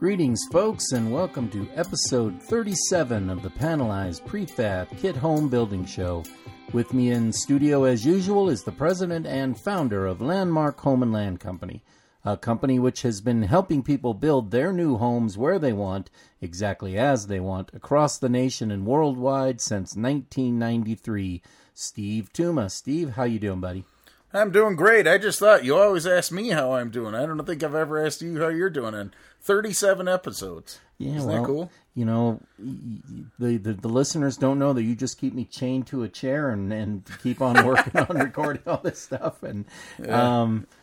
Greetings, folks, and welcome to episode 37 of the Panelized Prefab Kit Home Building Show. With me in studio, as usual, is the president and founder of Landmark Home and Land Company, a company which has been helping people build their new homes where they want, exactly as they want, across the nation and worldwide since 1993. Steve Tuma. Steve, how you doing, buddy? I'm doing great. I just thought you always ask me how I'm doing. I don't think I've ever asked you how you're doing in 37 episodes. Yeah, Isn't well, that cool? You know, the, the the listeners don't know that you just keep me chained to a chair and, and keep on working on recording all this stuff. And um, yeah,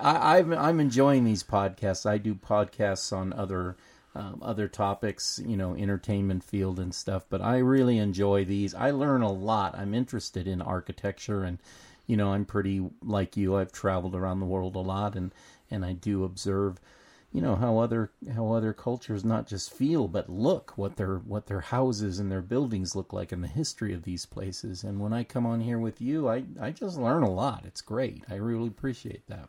I, I'm I'm enjoying these podcasts. I do podcasts on other um, other topics, you know, entertainment field and stuff. But I really enjoy these. I learn a lot. I'm interested in architecture and you know i'm pretty like you i've traveled around the world a lot and and i do observe you know how other how other cultures not just feel but look what their what their houses and their buildings look like and the history of these places. And when i come on here with you i i just learn a lot. It's great. I really appreciate that.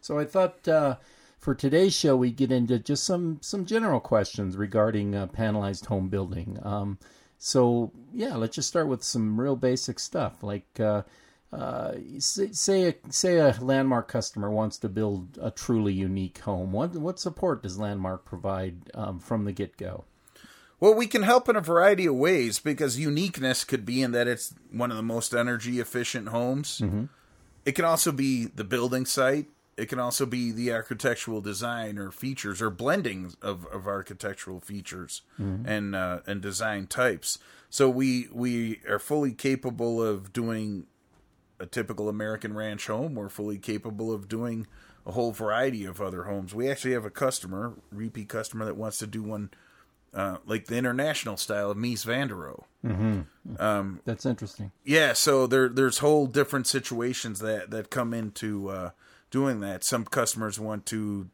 So i thought uh for today's show we get into just some some general questions regarding uh, panelized home building. Um so yeah let's just start with some real basic stuff. Like uh uh, say say a, say a landmark customer wants to build a truly unique home. What what support does Landmark provide um, from the get go? Well, we can help in a variety of ways because uniqueness could be in that it's one of the most energy efficient homes. It can also be the building site. It can also be the architectural design or features or blending of, of architectural features and uh, and design types. So we we are fully capable of doing a typical American ranch home. We're fully capable of doing a whole variety of other homes. We actually have a customer, repeat customer, that wants to do one uh, like the international style of Mies van der Rohe. That's interesting. Yeah, so there there's whole different situations that that come into uh, doing that. Some customers want to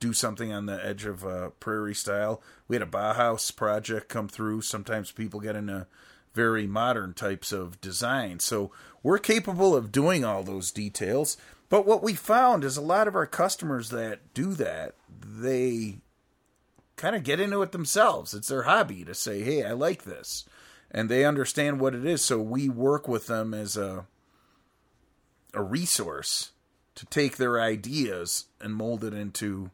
do something on the edge of uh, prairie style. We had a Bauhaus project come through. Sometimes people get into very modern types of design. So we're capable of doing all those details. But what we found is a lot of our customers that do that, they kind of get into it themselves. It's their hobby to say, "Hey, I like this." And they understand what it is, so we work with them as a a resource to take their ideas and mold it into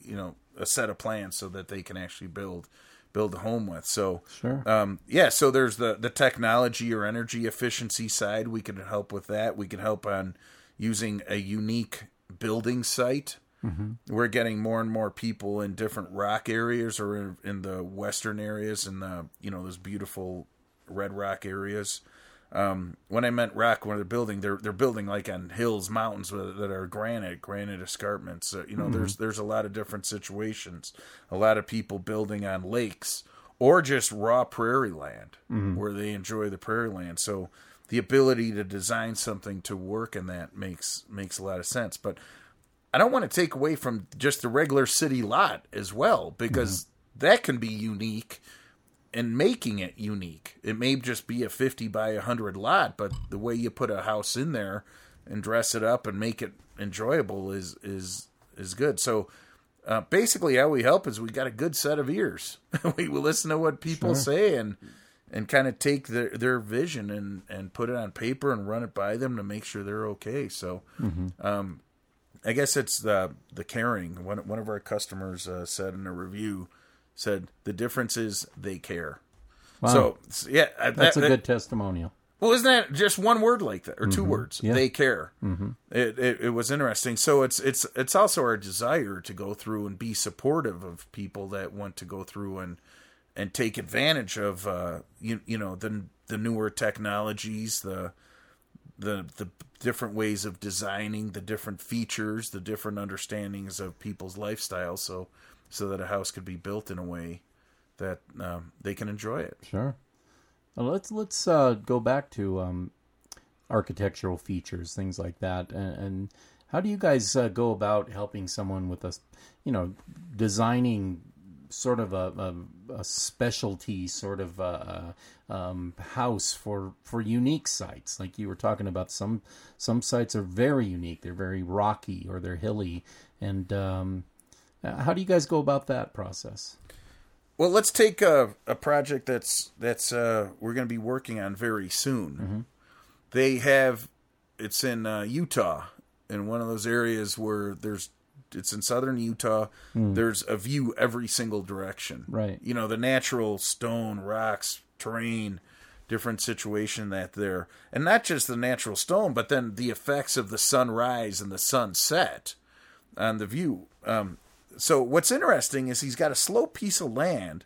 you know a set of plans so that they can actually build build a home with. So Sure. um, yeah, so there's the the technology or energy efficiency side. We can help with that. We can help on using a unique building site. We're getting more and more people in different rock areas or in, in the western areas and the you know those beautiful red rock areas. Um, when I meant rock, when they're building, they're they're building like on hills, mountains that are granite, granite escarpments. Uh, you know, there's there's a lot of different situations. A lot of people building on lakes or just raw prairie land where they enjoy the prairie land. So the ability to design something to work in that makes makes a lot of sense. But I don't want to take away from just the regular city lot as well because that can be unique and making it unique. It may just be a 50 by 100 lot, but the way you put a house in there and dress it up and make it enjoyable is is is good. So uh, basically, how we help is we got a good set of ears. we will listen to what people say and and kind of take their their vision and and put it on paper and run it by them to make sure they're okay. So, um, I guess it's the the caring. One one of our customers uh, said in a review said the difference is they care. Wow. So yeah, uh, That's that- a that- good testimonial. well, isn't that just one word like that, or two words? Yeah. They care. Mm-hmm. It, it it was interesting. So it's it's it's also our desire to go through and be supportive of people that want to go through and and take advantage of uh, you you know the the newer technologies, the the the different ways of designing, the different features, the different understandings of people's lifestyles, so so that a house could be built in a way that um, they can enjoy it. Sure. Well, let's let's uh, go back to um, architectural features, things like that, and, and how do you guys uh, go about helping someone with a, you know, designing sort of a, a, a specialty sort of uh, um, house for for unique sites. Like you were talking about, some some sites are very unique. They're very rocky or they're hilly. And um, how do you guys go about that process? Well, let's take a, a project that's that's uh, we're going to be working on very soon. Mm-hmm. They have it's in uh, Utah, in one of those areas where there's it's in southern Utah. There's a view every single direction. Right. You know the natural stone, rocks, terrain, different situation that there, and not just the natural stone, but then the effects of the sunrise and the sunset on the view. Um, so what's interesting is he's got a slow piece of land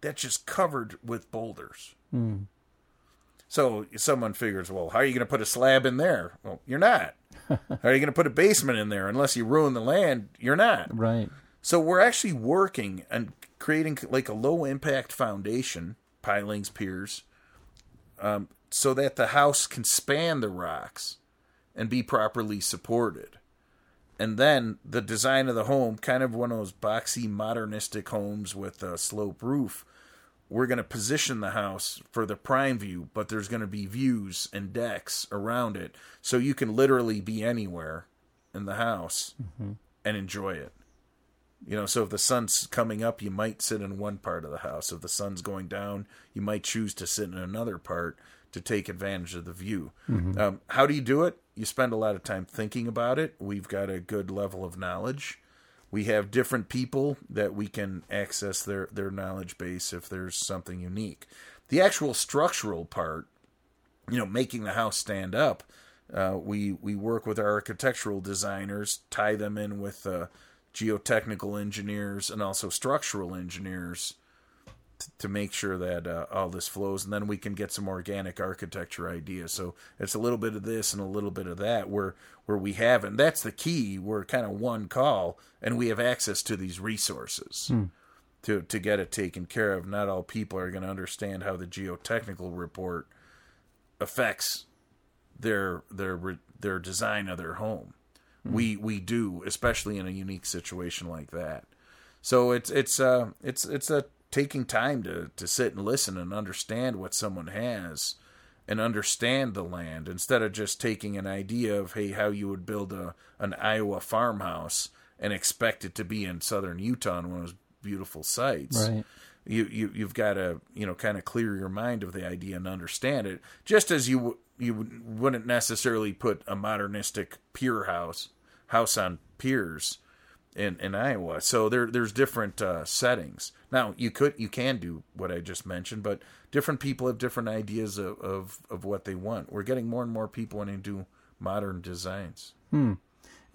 that's just covered with boulders. So someone figures, well, how are you going to put a slab in there? Well, you're not. how are you going to put a basement in there unless you ruin the land? You're not. Right. So we're actually working and creating like a low impact foundation, pilings, piers, um, so that the house can span the rocks and be properly supported. And then the design of the home, kind of one of those boxy modernistic homes with a slope roof, we're going to position the house for the prime view, but there's going to be views and decks around it. So you can literally be anywhere in the house and enjoy it. You know, so if the sun's coming up, you might sit in one part of the house. If the sun's going down, you might choose to sit in another part to take advantage of the view. Um, how do you do it? You spend a lot of time thinking about it. We've got a good level of knowledge. We have different people that we can access their, their knowledge base if there's something unique. The actual structural part, you know, making the house stand up, uh, we we work with our architectural designers, tie them in with uh, geotechnical engineers and also structural engineers t- to make sure that uh, all this flows, and then we can get some organic architecture ideas. So it's a little bit of this and a little bit of that where where we have, and that's the key. We're kind of one call, and we have access to these resources to to get it taken care of. Not all people are going to understand how the geotechnical report affects their their their design of their home. We we do, especially in a unique situation like that. So it's it's uh it's it's a taking time to to sit and listen and understand what someone has and understand the land instead of just taking an idea of hey how you would build a an Iowa farmhouse and expect it to be in southern Utah on one of those beautiful sites Right. you, you you've got to you know kind of clear your mind of the idea and understand it just as you w- you would- wouldn't necessarily put a modernistic pier house house on piers in, in Iowa. So there there's different uh, settings. Now you could you can do what I just mentioned but different people have different ideas of, of, of what they want. We're getting more and more people wanting to do modern designs.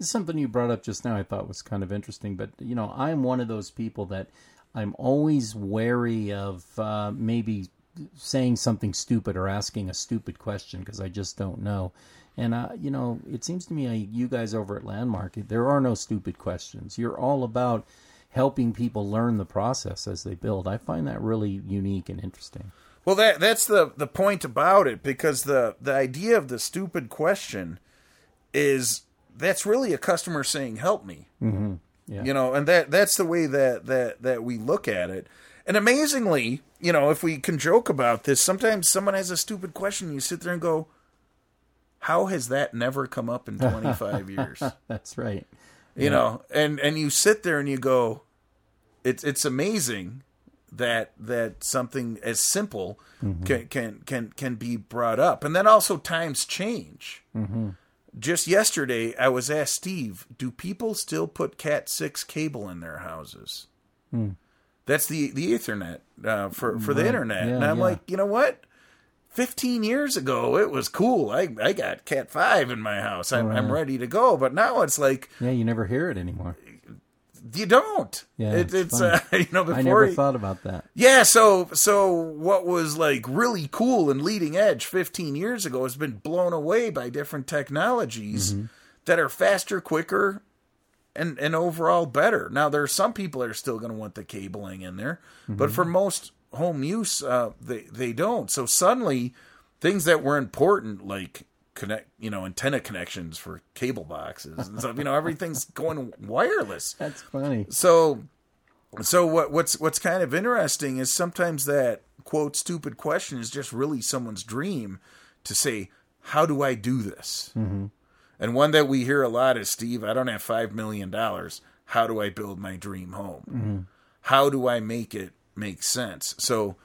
It's something you brought up just now I thought was kind of interesting, but you know, I'm one of those people that I'm always wary of uh, maybe saying something stupid or asking a stupid question because I just don't know. And uh, you know, it seems to me you guys over at Landmark, there are no stupid questions. You're all about helping people learn the process as they build. I find that really unique and interesting. Well, that that's the the point about it because the the idea of the stupid question is that's really a customer saying help me. Mm-hmm. Yeah. You know, and that that's the way that that that we look at it. And amazingly, you know, if we can joke about this, sometimes someone has a stupid question, you sit there and go, "How has that never come up in 25 years?" That's right. you know and and you sit there and you go it's it's amazing that that something as simple mm-hmm. can can can can be brought up. And then also times change. Mm-hmm. Just yesterday i was asked steve do people still put cat 6 cable in their houses? Hmm. That's the the ethernet uh, for for the internet. Yeah, and i'm yeah. like you know what 15 years ago it was cool i i got cat 5 in my house i'm, I'm ready to go but now it's like Yeah, you never hear it anymore. you don't. Yeah, it, it's it's uh, you know before. I never you- thought about that. yeah, so so what was like really cool and leading edge 15 years ago has been blown away by different technologies Mm-hmm. that are faster, quicker, and and overall better. Now there are some people that are still going to want the cabling in there, but Mm-hmm. for most home use, uh, they they don't. So suddenly, things that were important like connect, you know, antenna connections for cable boxes and stuff. You know, everything's going wireless. That's funny. So so what what's what's kind of interesting is sometimes that quote stupid question is just really someone's dream to say, "How do I do this?" Mm-hmm. And one that we hear a lot is, "Steve, I don't have five million dollars. How do I build my dream home? Mm-hmm. How do I make it make sense?" So.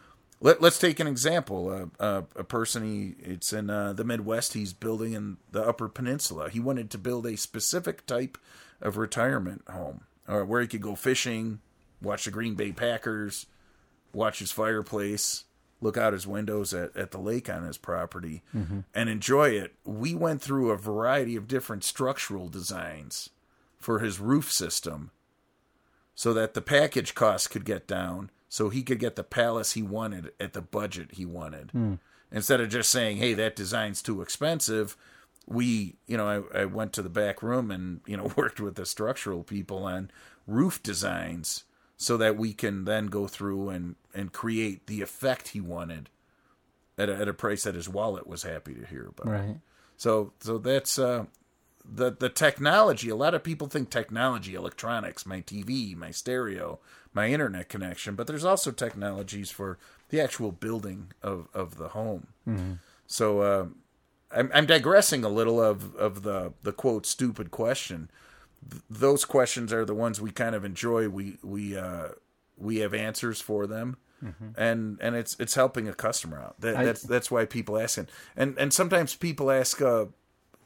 Let, us take an example. Uh, uh, a person, he, it's in uh, the Midwest. He's building in the Upper Peninsula. He wanted to build a specific type of retirement home, or where he could go fishing, watch the Green Bay Packers, watch his fireplace, look out his windows at, at the lake on his property, mm-hmm. and enjoy it. We went through a variety of different structural designs for his roof system so that the package cost could get down so he could get the palace he wanted at the budget he wanted. Mm. Instead of just saying, hey, that design's too expensive, we, you know, I, I went to the back room and, you know, worked with the structural people on roof designs so that we can then go through and, and create the effect he wanted at a, at a price that his wallet was happy to hear about. Right. So so that's uh, the the technology. A lot of people think technology, electronics, my TV, my stereo, my internet connection, but there's also technologies for the actual building of, of the home. Mm-hmm. So uh, I'm, I'm digressing a little of of the the quote stupid question those questions are the ones we kind of enjoy. We we uh, we have answers for them, mm-hmm. and and it's it's helping a customer out. That, I, that's that's why people ask it. And and sometimes people ask, uh,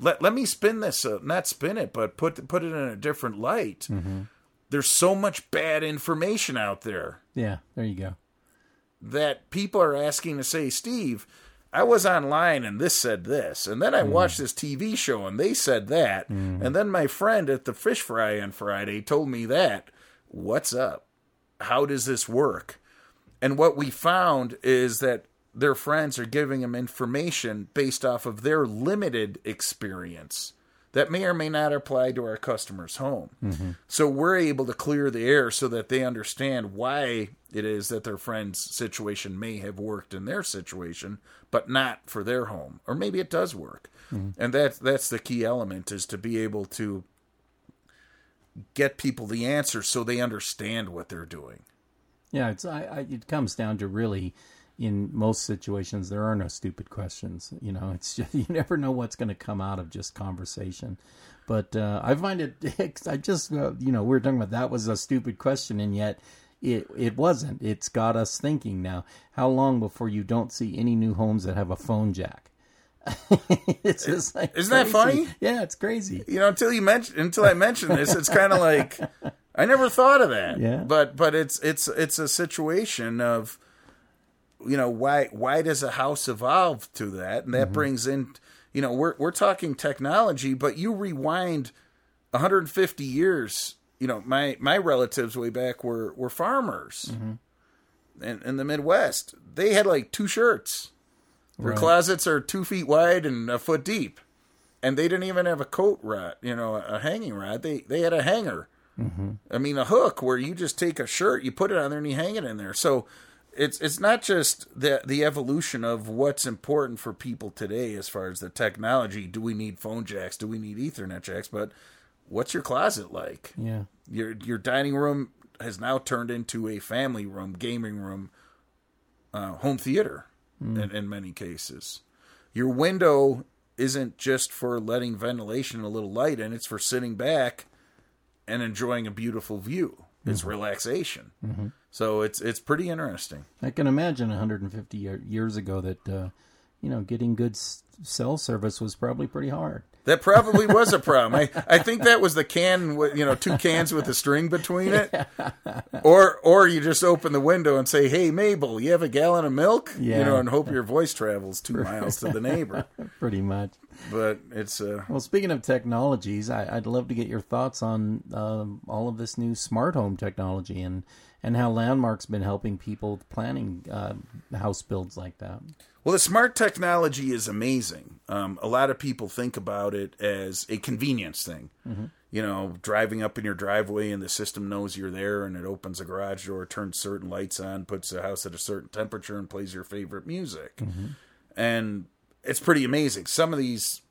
let let me spin this, uh, not spin it, but put put it in a different light. Mm-hmm. There's so much bad information out there. Yeah, there you go. That people are asking to say, Steve I was online and this said this, and then I mm. watched this TV show and they said that, mm. and then my friend at the fish fry on Friday told me that. What's up? How does this work? And what we found is that their friends are giving them information based off of their limited experience that may or may not apply to our customer's home. Mm-hmm. So we're able to clear the air so that they understand why it is that their friend's situation may have worked in their situation, but not for their home. Or maybe it does work. Mm-hmm. And that's that's the key element is to be able to get people the answer so they understand what they're doing. Yeah, it's I, I, it comes down to really in most situations there are no stupid questions you know it's just you never know what's going to come out of just conversation. But uh, i find it i just uh, you know we are talking about that was a stupid question and yet it it wasn't. It's got us thinking now. How long before you don't see any new homes that have a phone jack? It's just like isn't crazy. that funny? Yeah it's crazy. You know until you mention until i mentioned this it's kind of like i never thought of that. Yeah. But but it's it's it's a situation of you know why why does a house evolve to that and that mm-hmm. brings in you know we're we're talking technology but you rewind 150 years you know my my relatives way back were were farmers mm-hmm. in, in the midwest they had like two shirts their right. closets are two feet wide and a foot deep and they didn't even have a coat rod you know a hanging rod they they had a hanger mm-hmm. i mean a hook where you just take a shirt you put it on there and you hang it in there so it's it's not just the the evolution of what's important for people today as far as the technology. Do we need phone jacks? Do we need Ethernet jacks? But what's your closet like? Yeah, your your dining room has now turned into a family room, gaming room, uh, home theater mm. in, in many cases. Your window isn't just for letting ventilation and a little light in; it's for sitting back and enjoying a beautiful view. It's mm-hmm. relaxation. Mm-hmm. So it's it's pretty interesting. I can imagine 150 years ago that uh, you know getting good cell service was probably pretty hard. That probably was a problem. I, I think that was the can, you know, two cans with a string between it, or or you just open the window and say, "Hey, Mabel, you have a gallon of milk?" Yeah. You know, and hope your voice travels two miles to the neighbor. Pretty much. But it's uh... well. Speaking of technologies, I, would love to get your thoughts on um, all of this new smart home technology and and how Landmark's been helping people planning uh, house builds like that. Well, the smart technology is amazing. Um, a lot of people think about it as a convenience thing. Mm-hmm. You know, driving up in your driveway and the system knows you're there and it opens a garage door, turns certain lights on, puts the house at a certain temperature, and plays your favorite music. Mm-hmm. And it's pretty amazing. Some of these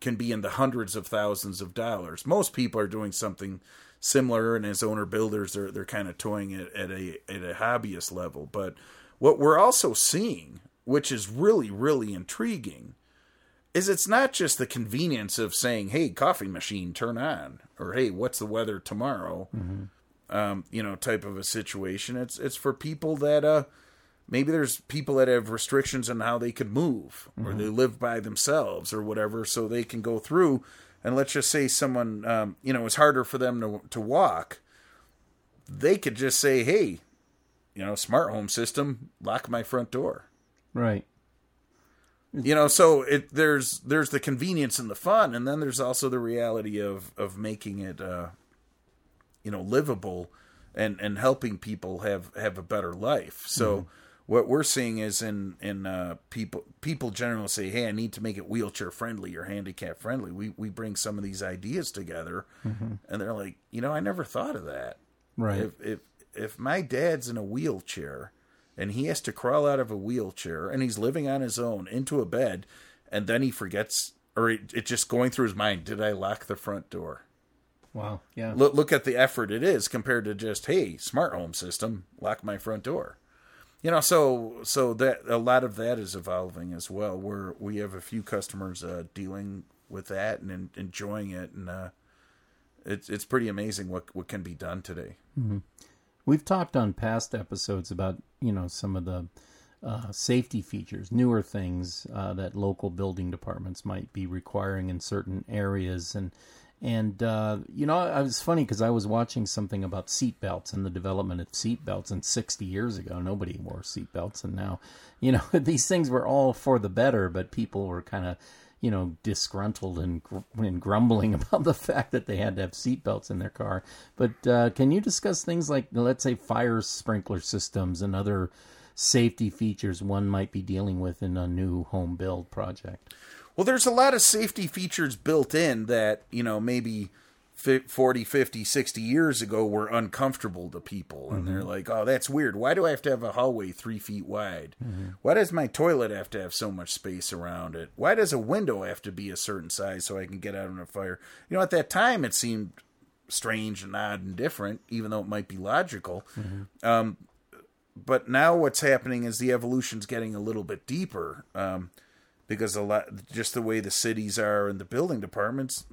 can be in the hundreds of thousands of dollars. Most people are doing something similar, and as owner builders, they're they're kind of toying it at a at a hobbyist level. But what we're also seeing, which is really really intriguing, is it's not just the convenience of saying, "Hey, coffee machine, turn on," or "Hey, what's the weather tomorrow?" Um, you know, type of a situation. It's it's for people that uh maybe there's people that have restrictions on how they could move or they live by themselves or whatever so they can go through and let's just say someone um, you know it's harder for them to, to walk they could just say hey you know smart home system lock my front door Right. you know so it there's there's the convenience and the fun and then there's also the reality of of making it uh you know livable and and helping people have have a better life. So what we're seeing is in in uh people people generally say hey i need to make it wheelchair friendly or handicap friendly. We we bring some of these ideas together and they're like you know i never thought of that. Right. if if if my dad's in a wheelchair and he has to crawl out of a wheelchair and he's living on his own into a bed and then he forgets or it, it just going through his mind did i lock the front door wow. Yeah. look look at the effort it is compared to just hey smart home system lock my front door you know so so that a lot of that is evolving as well where we have a few customers uh, dealing with that and en- enjoying it and uh it's it's pretty amazing what what can be done today We've talked on past episodes about you know some of the uh, safety features, newer things uh, that local building departments might be requiring in certain areas, and and uh, you know I was funny because I was watching something about seatbelts and the development of seatbelts, and 60 years ago. Nobody wore seatbelts, and now you know these things were all for the better, but people were kind of you know, disgruntled and, gr- and grumbling about the fact that they had to have seatbelts in their car. But uh, can you discuss things like, let's say, fire sprinkler systems and other safety features one might be dealing with in a new home build project? Well, there's a lot of safety features built in that, you know, maybe 40, 50, 60 years ago were uncomfortable to people. And they're like, oh, that's weird. Why do I have to have a hallway three feet wide? Why does my toilet have to have so much space around it? Why does a window have to be a certain size so I can get out on a fire? You know, at that time, it seemed strange and odd and different, even though it might be logical. Um, but now what's happening is the evolution's getting a little bit deeper. Um, because a lot just the way the cities are and the building departments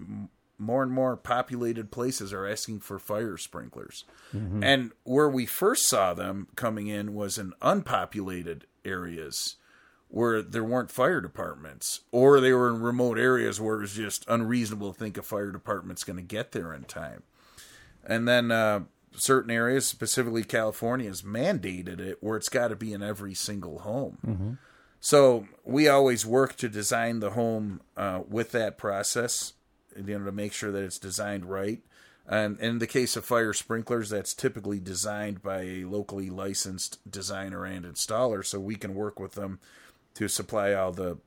more and more populated places are asking for fire sprinklers. And where we first saw them coming in was in unpopulated areas where there weren't fire departments or they were in remote areas where it was just unreasonable to think a fire department's going to get there in time. And then uh, certain areas specifically california has mandated it where it's got to be in every single home. So we always work to design the home uh, with that process, you know, to make sure that it's designed right. And in the case of fire sprinklers, that's typically designed by a locally licensed designer and installer, so we can work with them to supply all the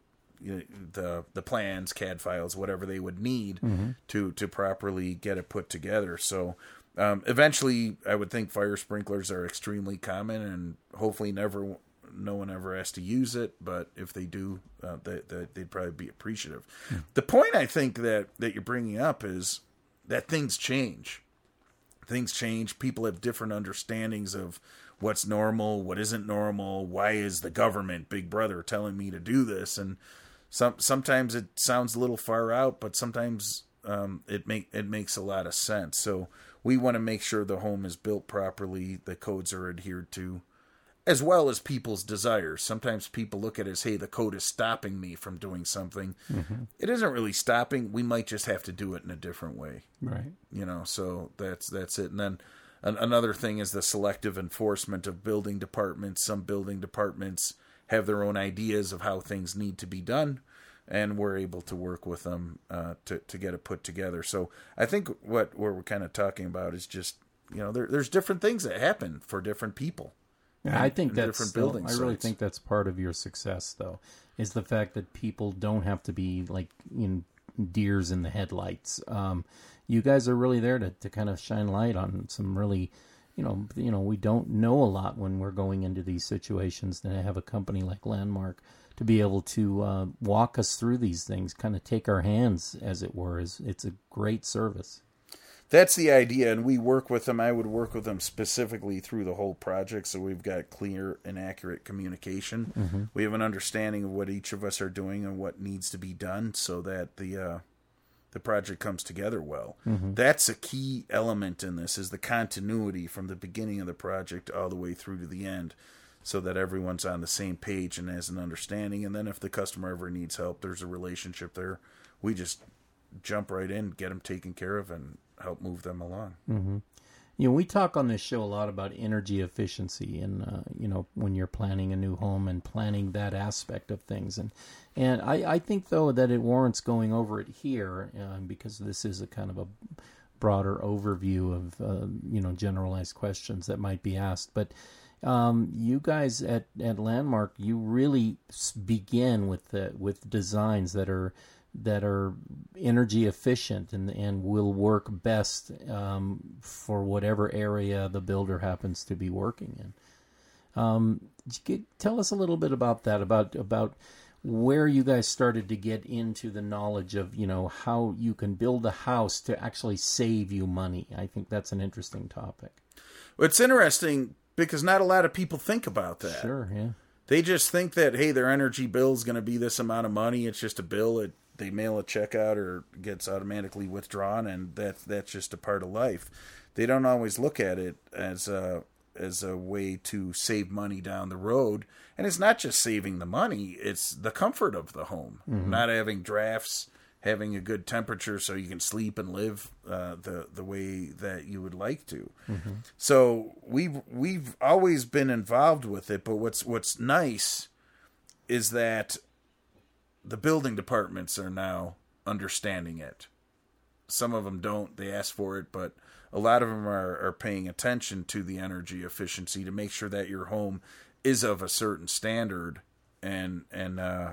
you know, the the plans, CAD files, whatever they would need to to properly get it put together. So um, eventually, I would think fire sprinklers are extremely common, and hopefully never no one ever has to use it. But if they do, uh, they, they, they'd probably be appreciative. The point I think that that you're bringing up is that things change. Things change. People have different understandings of what's normal, what isn't normal. Why is the government, Big Brother, telling me to do this? And some sometimes it sounds a little far out, but sometimes um, it make it makes a lot of sense. So we want to make sure the home is built properly, the codes are adhered to, as well as people's desires. Sometimes people look at it as, hey, the code is stopping me from doing something. It isn't really stopping. We might just have to do it in a different way Right. you know so that's that's it and then an, another thing is the selective enforcement of building departments some building departments have their own ideas of how things need to be done and we're able to work with them uh, to, to get it put together so i think what, what we're kind of talking about is just you know there, there's different things that happen for different people Yeah, I think and that's different still- building I really sites. think that's part of your success, though, is the fact that people don't have to be like you know, deers in the headlights. Um, you guys are really there to, to kind of shine light on some really, you know, you know, we don't know a lot when we're going into these situations. To have a company like Landmark to be able to uh, walk us through these things, kind of take our hands, as it were, is it's a great service. That's the idea, and we work with them. I would work with them specifically through the whole project, so we've got clear and accurate communication. Mm-hmm. We have an understanding of what each of us are doing and what needs to be done, so that the uh, the project comes together well. Mm-hmm. That's a key element in this: is the continuity from the beginning of the project all the way through to the end, so that everyone's on the same page and has an understanding. And then if the customer ever needs help, there's a relationship there. We just jump right in, get them taken care of, and help move them along. You know, we talk on this show a lot about energy efficiency, and uh, you know, when you're planning a new home and planning that aspect of things, and and I, I think though that it warrants going over it here uh, because this is a kind of a broader overview of uh, you know generalized questions that might be asked, but. Um, you guys at, at Landmark, you really begin with the with designs that are that are energy efficient and and will work best um, for whatever area the builder happens to be working in. Um, get, tell us a little bit about that about about where you guys started to get into the knowledge of you know how you can build a house to actually save you money. I think that's an interesting topic. It's interesting because not a lot of people think about that. Sure, yeah. They just think that hey, their energy bill is going to be this amount of money. It's just a bill. It they mail a check out or gets automatically withdrawn, and that's that's just a part of life. They don't always look at it as a as a way to save money down the road. And it's not just saving the money; it's the comfort of the home, mm-hmm. not having drafts, having a good temperature so you can sleep and live uh, the the way that you would like to. So we've we've always been involved with it, but what's what's nice is that the building departments are now understanding it. Some of them don't; they ask for it, but a lot of them are, are paying attention to the energy efficiency to make sure that your home is of a certain standard, and and uh,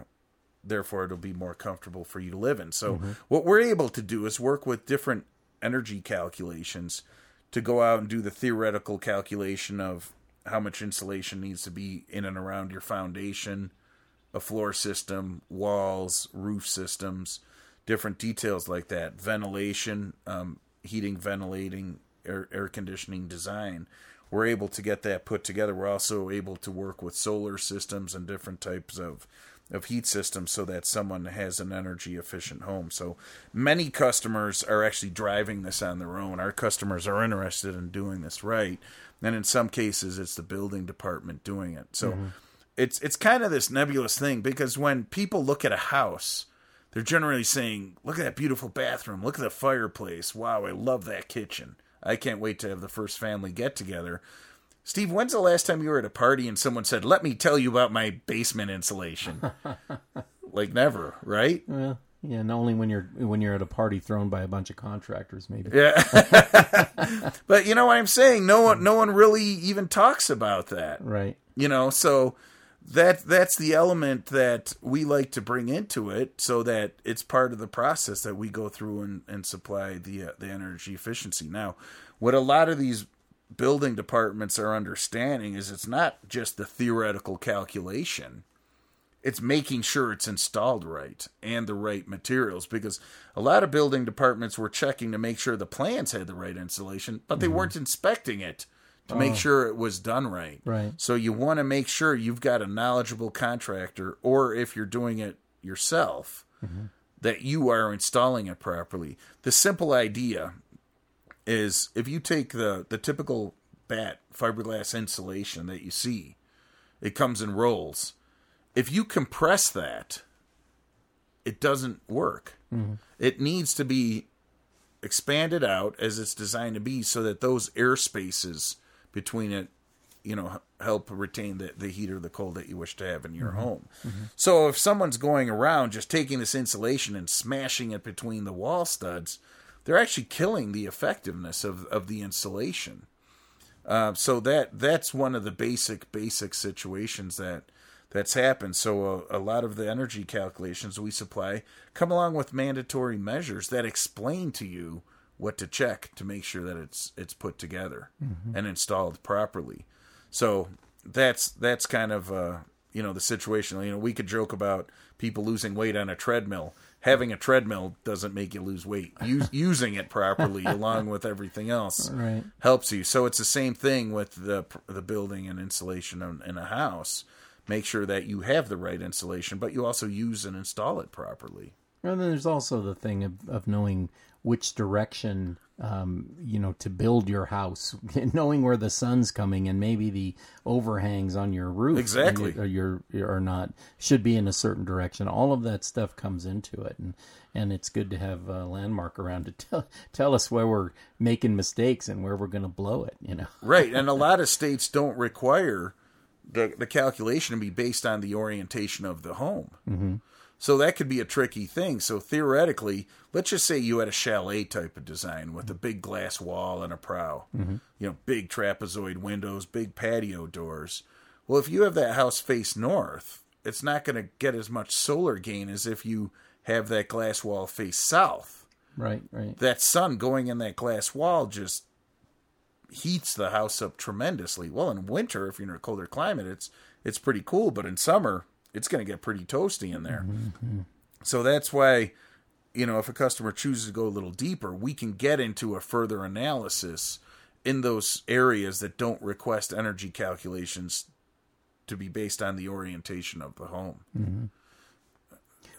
therefore it'll be more comfortable for you to live in. So what we're able to do is work with different energy calculations to go out and do the theoretical calculation of how much insulation needs to be in and around your foundation, a floor system, walls, roof systems, different details like that, ventilation, um, heating, ventilating, air, air conditioning design. We're able to get that put together. We're also able to work with solar systems and different types of of heat systems so that someone has an energy efficient home. So many customers are actually driving this on their own. Our customers are interested in doing this right. And in some cases it's the building department doing it. So mm-hmm. it's it's kind of this nebulous thing because when people look at a house, they're generally saying, "Look at that beautiful bathroom. Look at the fireplace. Wow, I love that kitchen. I can't wait to have the first family get together." Steve, when's the last time you were at a party and someone said, "Let me tell you about my basement insulation"? like never, right? Yeah, and only when you're when you're at a party thrown by a bunch of contractors, maybe. Yeah. but you know what I'm saying? No one no one really even talks about that. Right. you know so that that's the element that we like to bring into it so that it's part of the process that we go through and, and supply the uh, the energy efficiency now what a lot of these building departments are understanding is it's not just the theoretical calculation. It's making sure it's installed right and the right materials because a lot of building departments were checking to make sure the plans had the right insulation but they mm-hmm. weren't inspecting it to make oh. sure it was done right. Right. so you want to make sure you've got a knowledgeable contractor, or if you're doing it yourself, mm-hmm. that you are installing it properly. The simple idea is if you take the, the typical batt fiberglass insulation that you see, it comes in rolls. If you compress that, it doesn't work. Mm-hmm. It needs to be expanded out as it's designed to be so that those air spaces between it you know help retain the, the heat or the cold that you wish to have in your mm-hmm. home mm-hmm. so if someone's going around just taking this insulation and smashing it between the wall studs they're actually killing the effectiveness of, of the insulation uh, so that that's one of the basic basic situations that that's happened. So a, a lot of the energy calculations we supply come along with mandatory measures that explain to you what to check to make sure that it's it's put together and installed properly. So that's that's kind of uh, you know the situation. You know we could joke about people losing weight on a treadmill. Having a treadmill doesn't make you lose weight. Use, using it properly, along with everything else, Right. helps you. So it's the same thing with the the building and insulation in, in a house. Make sure that you have the right insulation, but you also use and install it properly. And then there's also the thing of, of knowing which direction, um, you know, to build your house, knowing where the sun's coming, and maybe the overhangs on your roof, Exactly. or your or not should be in a certain direction. All of that stuff comes into it, and and it's good to have a landmark around to tell tell us where we're making mistakes and where we're going to blow it. You know, Right, and a lot of states don't require the the calculation to be based on the orientation of the home. Mm-hmm. So that could be a tricky thing. So theoretically, let's just say you had a chalet type of design with a big glass wall and a prow, mm-hmm. you know, big trapezoid windows, big patio doors. Well, if you have that house face north, it's not going to get as much solar gain as if you have that glass wall face south right, right, that sun going in that glass wall just heats the house up tremendously. Well, in winter, if you're in a colder climate, it's it's pretty cool, but in summer, it's going to get pretty toasty in there. So that's why, you know, if a customer chooses to go a little deeper, we can get into a further analysis in those areas that don't request energy calculations to be based on the orientation of the home.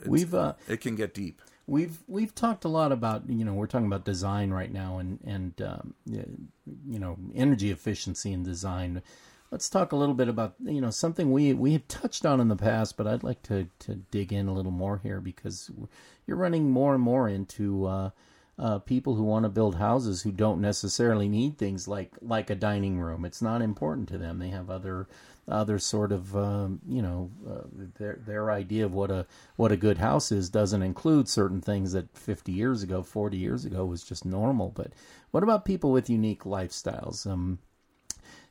we've uh, It can get deep. We've we've talked a lot about you know we're talking about design right now and and um, you know energy efficiency and design. Let's talk a little bit about you know something we we have touched on in the past, but I'd like to to dig in a little more here because you're running more and more into uh, uh, people who want to build houses who don't necessarily need things like like a dining room. It's not important to them. They have other other sort of um, you know uh, their their idea of what a what a good house is doesn't include certain things that 50 years ago 40 years ago was just normal but what about people with unique lifestyles um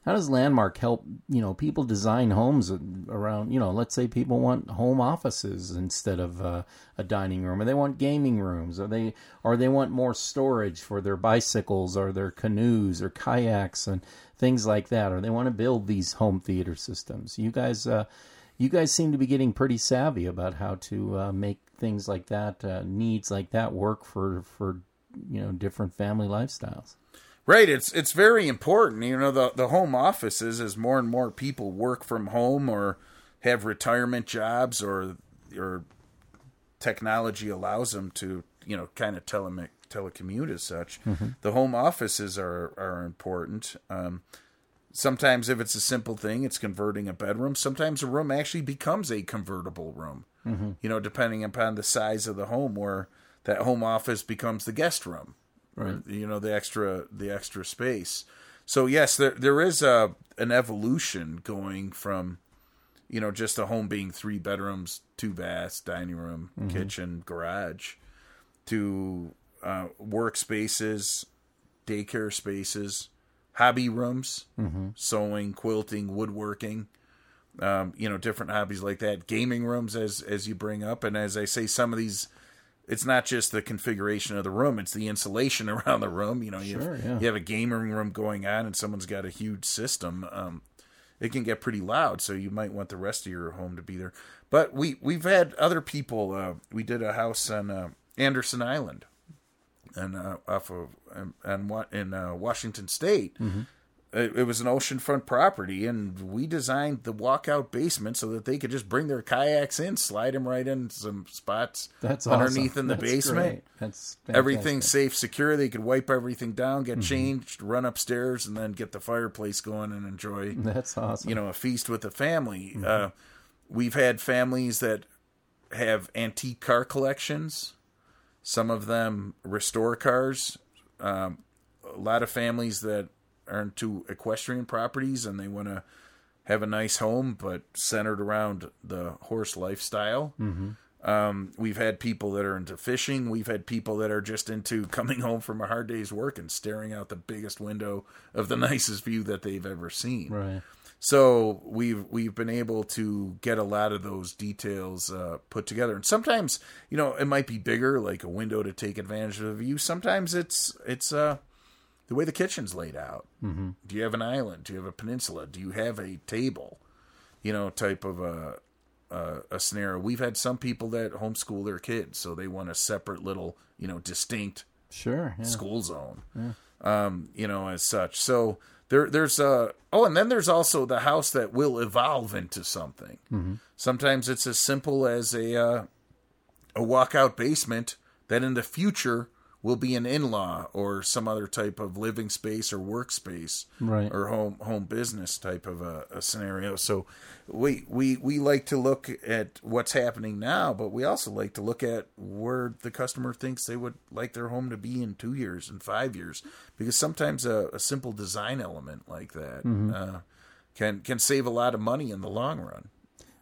how does landmark help you know people design homes around you know let's say people want home offices instead of uh, a dining room or they want gaming rooms or they or they want more storage for their bicycles or their canoes or kayaks and things like that or they want to build these home theater systems. You guys uh, you guys seem to be getting pretty savvy about how to uh, make things like that uh, needs like that work for for you know different family lifestyles Right, it's it's very important. You know, the the home offices as more and more people work from home or have retirement jobs or or technology allows them to, you know, kind of tele telecommute as such. The home offices are are important. Um, sometimes if it's a simple thing, it's converting a bedroom. Sometimes a room actually becomes a convertible room. You know, depending upon the size of the home where that home office becomes the guest room Right. you know the extra the extra space. So yes there there is a an evolution going from you know just a home being three bedrooms two baths dining room kitchen garage to uh, workspaces daycare spaces hobby rooms sewing quilting woodworking um, you know different hobbies like that gaming rooms as as you bring up. And as i say some of these it's not just the configuration of the room; it's the insulation around the room. You know, you, Sure, have, yeah. you have a gaming room going on, and someone's got a huge system. Um, it can get pretty loud, so you might want the rest of your home to be there. But we we've had other people. Uh, we did a house on uh, Anderson Island, and uh, off of and what in uh, Washington State. It, it was an oceanfront property, and we designed the walkout basement so that they could just bring their kayaks in, slide them right in some spots That's underneath awesome. in the That's basement. great. That's fantastic. safe, secure. They could wipe everything down, get changed, run upstairs, and then get the fireplace going and enjoy, That's awesome. you know, a feast with the family. Uh, we've had families that have antique car collections. Some of them restore cars. Um, a lot of families that are into equestrian properties and they want to have a nice home, but centered around the horse lifestyle. Um, we've had people that are into fishing. We've had people that are just into coming home from a hard day's work and staring out the biggest window of the nicest view that they've ever seen. right. So we've we've been able to get a lot of those details uh, put together, and sometimes you know it might be bigger, like a window to take advantage of the view. Sometimes it's it's uh, the way the kitchen's laid out. Mm-hmm. Do you have an island? Do you have a peninsula? Do you have a table? You know, type of a uh, a scenario. We've had some people that homeschool their kids, so they want a separate little, you know, distinct Sure. Yeah. school zone. Um, you know, as such. So there, there's a oh, and then there's also the house that will evolve into something. Sometimes it's as simple as a uh, a walkout basement that in the future will be an in-law or some other type of living space or workspace Right. or home home business type of a, a scenario. So we we we like to look at what's happening now, but we also like to look at where the customer thinks they would like their home to be in two years and five years, because sometimes a, a simple design element like that uh, can can save a lot of money in the long run.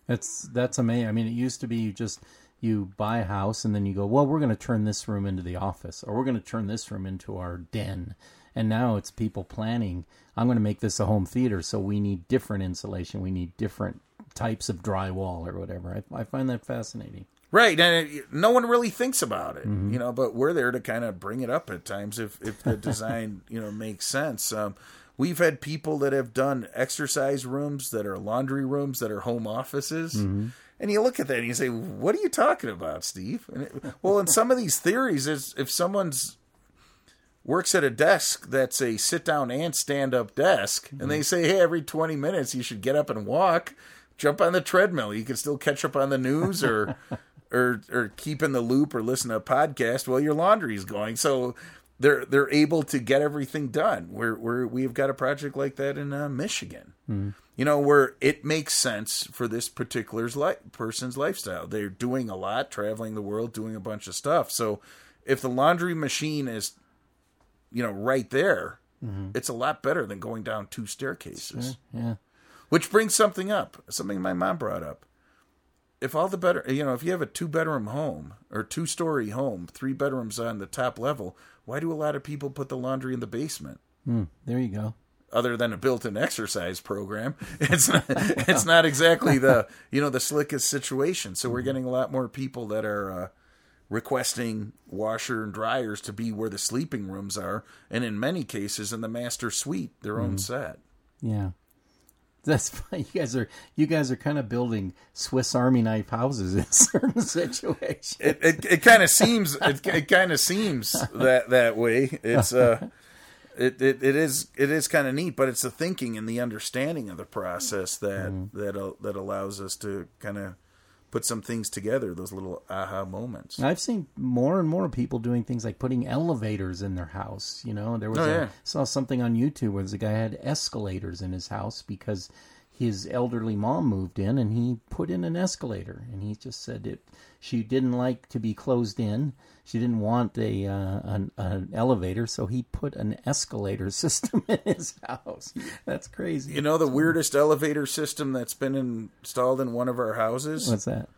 That's that's amazing. I mean, it used to be just you buy a house and then you go, well, we're going to turn this room into the office, or we're going to turn this room into our den. And now it's people planning. I'm going to make this a home theater, so we need different insulation. We need different types of drywall or whatever. I, I find that fascinating. Right, and it, no one really thinks about it, you know. But we're there to kind of bring it up at times if if the design you know makes sense. Um, we've had people that have done exercise rooms that are laundry rooms that are home offices, and you look at that and you say, "What are you talking about, Steve?" And it, well, in some of these theories, is if someone's works at a desk that's a sit down and stand up desk, and they mm-hmm. say, hey, every 20 minutes you should get up and walk, jump on the treadmill. You can still catch up on the news or. Or, or keep in the loop or listen to a podcast while your laundry's going. So they're they're able to get everything done. We're, we're we've got a project like that in uh, Michigan. You know where it makes sense for this particular li- person's lifestyle. They're doing a lot, traveling the world, doing a bunch of stuff. So if the laundry machine is you know right there, it's a lot better than going down two staircases. Yeah. Which brings something up, something my mom brought up. If all the better, you know, if you have a two bedroom home or two story home, three bedrooms on the top level, why do a lot of people put the laundry in the basement? Hmm, there you go. Other than a built-in exercise program, it's not, it's not exactly the you know the slickest situation. So we're getting a lot more people that are uh, requesting washer and dryers to be where the sleeping rooms are, and in many cases in the master suite, their own set. Yeah. That's fine. You guys are you guys are kind of building Swiss Army knife houses in certain situations. it it, it kind of seems it, it kind of seems that that way. It's uh it, it, it is it is kind of neat, but it's the thinking and the understanding of the process that that uh, that allows us to kind of put some things together. Those little aha moments. I've seen more and more people doing things like putting elevators in their house. You know, there was Oh, a, yeah. saw something on YouTube where the guy had escalators in his house because his elderly mom moved in and he put in an escalator and he just said it she didn't like to be closed in she didn't want a uh, an, an elevator so he put an escalator system in his house that's crazy You know the weirdest elevator system that's been installed in one of our houses. what's that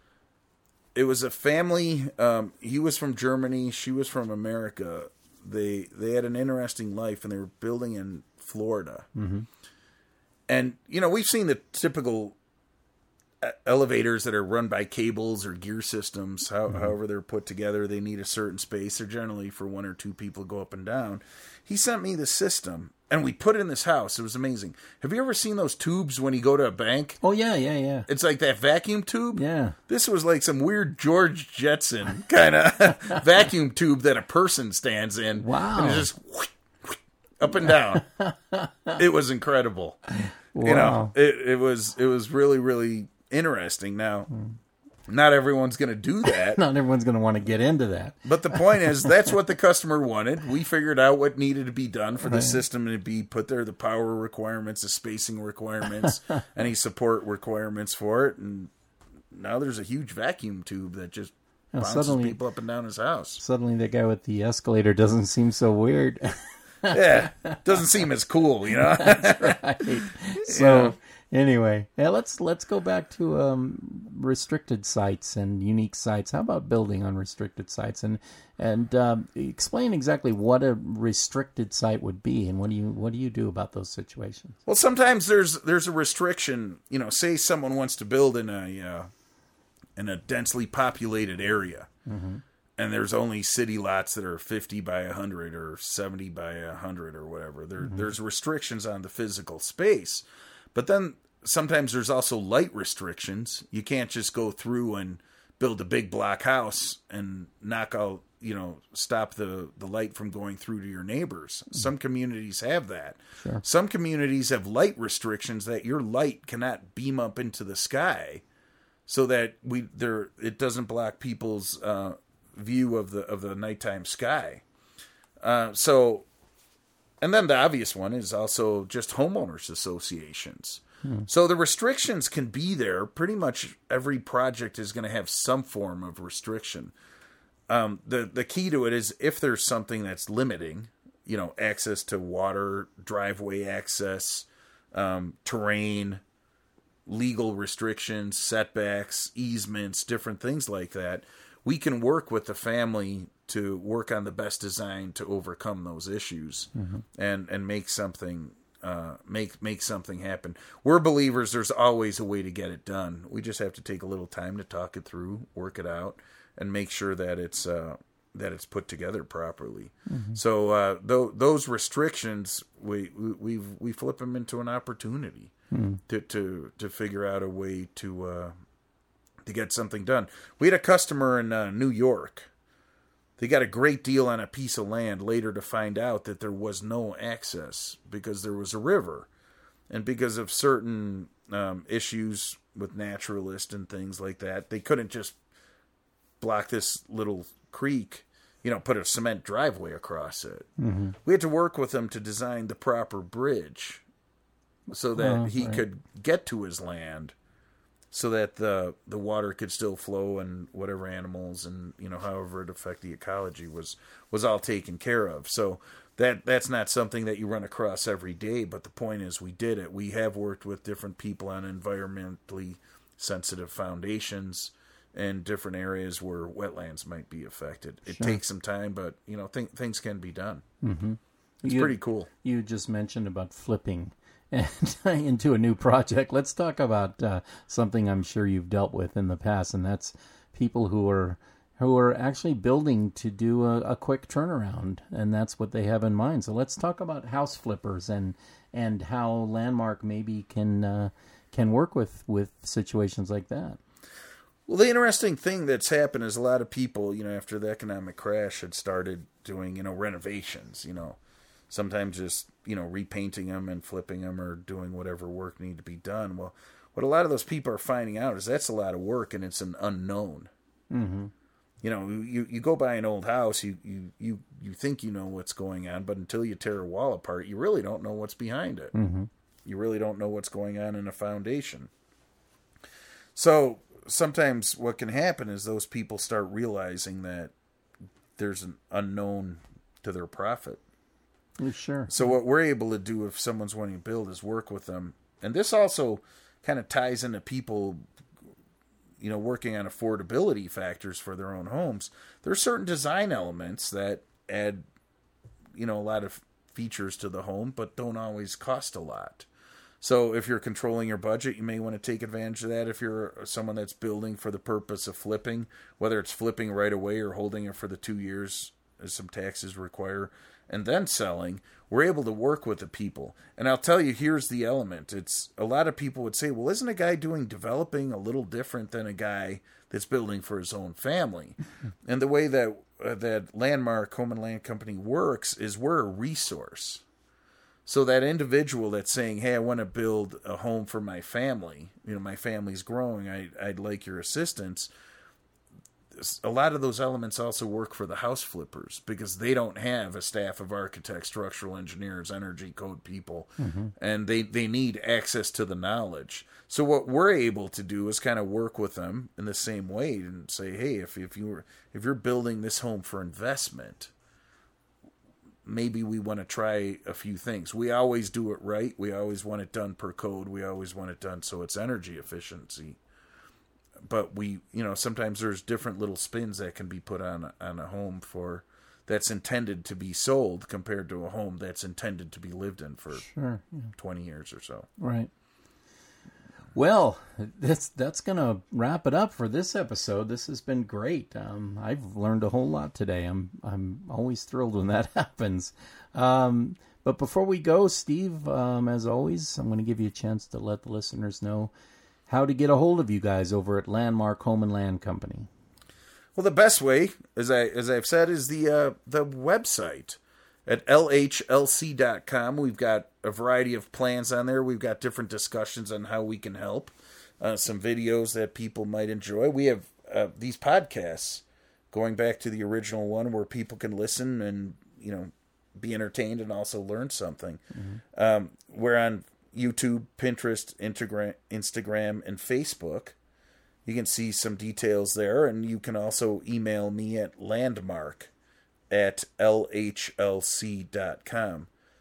it was a family. Um, he was from Germany. She was from America. They they had an interesting life, and they were building in Florida. Mm-hmm. And you know, we've seen the typical e- elevators that are run by cables or gear systems. How, mm-hmm. However, they're put together, they need a certain space. They're generally for one or two people to go up and down. He sent me the system, and we put it in this house. It was amazing. Have you ever seen those tubes when you go to a bank? oh yeah yeah yeah It's like that vacuum tube. yeah This was like some weird George Jetson kind of vacuum tube that a person stands in. Wow. And it's just up and down. it was incredible. You know, it, it was it was really really interesting. Now, not everyone's going to do that, not everyone's going to want to get into that but the point is that's what the customer wanted. We figured out what needed to be done for the system to be put there, the power requirements, the spacing requirements, any support requirements for it, and now there's a huge vacuum tube that just bounces suddenly- people up and down his house. suddenly the guy with the escalator doesn't seem so weird Yeah, doesn't seem as cool, you know. so anyway yeah let's let's go back to um restricted sites and unique sites. How about building on restricted sites? And and um, explain exactly what a restricted site would be and what do you what do you do about those situations? Well, sometimes there's there's a restriction. You know, say someone wants to build in a uh, in a densely populated area, and there's only city lots that are 50 by 100 or 70 by 100 or whatever. There there's restrictions on the physical space, but then sometimes there's also light restrictions. You can't just go through and build a big block house and knock out, you know, stop the, the light from going through to your neighbors. Some communities have that. Sure. Some communities have light restrictions that your light cannot beam up into the sky so that we there it doesn't block people's uh, view of the of the nighttime sky. Uh, so and then the obvious one is also just homeowners associations. So the restrictions can be there. Pretty much every project is going to have some form of restriction. Um, the the key to it is if there's something that's limiting, you know, access to water, driveway access, um, terrain, legal restrictions, setbacks, easements, different things like that. We can work with the family to work on the best design to overcome those issues and and make something uh, make make something happen. We're believers. There's always a way to get it done. We just have to take a little time to talk it through, work it out, and make sure that it's uh, that it's put together properly. So uh, th- those restrictions, we we we've, we flip them into an opportunity to to to figure out a way to uh, to get something done. We had a customer in uh, New York. They got a great deal on a piece of land later to find out that there was no access because there was a river. And because of certain um, issues with naturalists and things like that, they couldn't just block this little creek, you know, put a cement driveway across it. Mm-hmm. We had to work with them to design the proper bridge so that Oh, he right. could get to his land so that the the water could still flow and whatever animals and you know however it affect the ecology was was all taken care of. So that that's not something that you run across every day but the point is we did it. We have worked with different people on environmentally sensitive foundations and different areas where wetlands might be affected. It takes some time but you know th- things can be done. Mm-hmm. it's You- pretty cool. You just mentioned about flipping and into a new project. Let's talk about uh, something I'm sure you've dealt with in the past, and that's people who are who are actually building to do a, a quick turnaround, and that's what they have in mind. So let's talk about house flippers and and how Landmark maybe can uh, can work with with situations like that. Well, the interesting thing that's happened is a lot of people, you know, after the economic crash, had started doing, you know, renovations. You know, sometimes just you know repainting them and flipping them or doing whatever work need to be done. Well, what a lot of those people are finding out is that's a lot of work and it's an unknown. Mm-hmm. You know, you you go by an old house, you you you you think you know what's going on, but until you tear a wall apart, you really don't know what's behind it. Mm-hmm. You really don't know what's going on in a foundation. So sometimes what can happen is those people start realizing that there's an unknown to their profit. Oh, Sure. So what we're able to do if someone's wanting to build is work with them. And this also kind of ties into people you know working on affordability factors for their own homes. There are certain design elements that add you know a lot of features to the home but don't always cost a lot. So if you're controlling your budget, you may want to take advantage of that. If you're someone that's building for the purpose of flipping, whether it's flipping right away or holding it for the two years as some taxes require, and then selling, we're able to work with the people. And I'll tell you, here's the element. It's a lot of people would say, well, isn't a guy doing developing a little different than a guy that's building for his own family? and the way that uh, that Landmark Home and Land Company works is we're a resource. So that individual that's saying, "Hey, I want to build a home for my family. You know, my family's growing. I, I'd like your assistance." A lot of those elements also work for the house flippers because they don't have a staff of architects, structural engineers, energy code people, mm-hmm. and they they need access to the knowledge. So what we're able to do is kind of work with them in the same way and say, "Hey, if if you were if you're building this home for investment." maybe we want to try a few things. We always do it right. We always want it done per code. We always want it done so it's energy efficiency. But we, you know, sometimes there's different little spins that can be put on on a home for that's intended to be sold compared to a home that's intended to be lived in for Sure. 20 years or so. Right. Well, that's that's gonna wrap it up for this episode. This has been great. Um, I've learned a whole lot today. I'm I'm always thrilled when that happens. Um, But before we go, Steve, um, as always, I'm going to give you a chance to let the listeners know how to get a hold of you guys over at Landmark Home and Land Company. Well, the best way, as I as I've said, is the uh, the website at lhlc.com. We've got a variety of plans on there. We've got different discussions on how we can help. Uh, some videos that people might enjoy. We have uh, these podcasts going back to the original one where people can listen and you know be entertained and also learn something. Mm-hmm. Um, we're on YouTube, Pinterest, Instagram, Instagram, and Facebook. You can see some details there, and you can also email me at landmark at lhlc.com.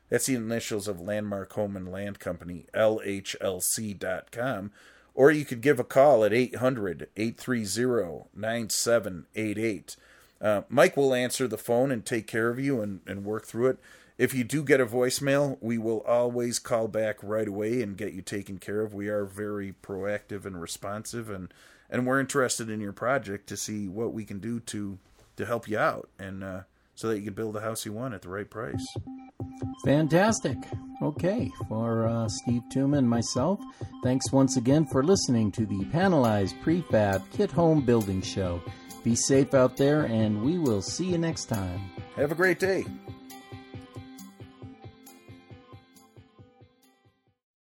That's the initials of Landmark Home and Land Company, lhlc.com. Or you could give a call at 800 830 9788. Uh, Mike will answer the phone and take care of you and, and work through it. If you do get a voicemail, we will always call back right away and get you taken care of. We are very proactive and responsive, and, and we're interested in your project to see what we can do to to help you out and uh, so that you can build the house you want at the right price. Fantastic. Okay, for uh, Steve Tuma and myself, thanks once again for listening to the Panelized Prefab Kit Home Building Show. Be safe out there, and we will see you next time. Have a great day.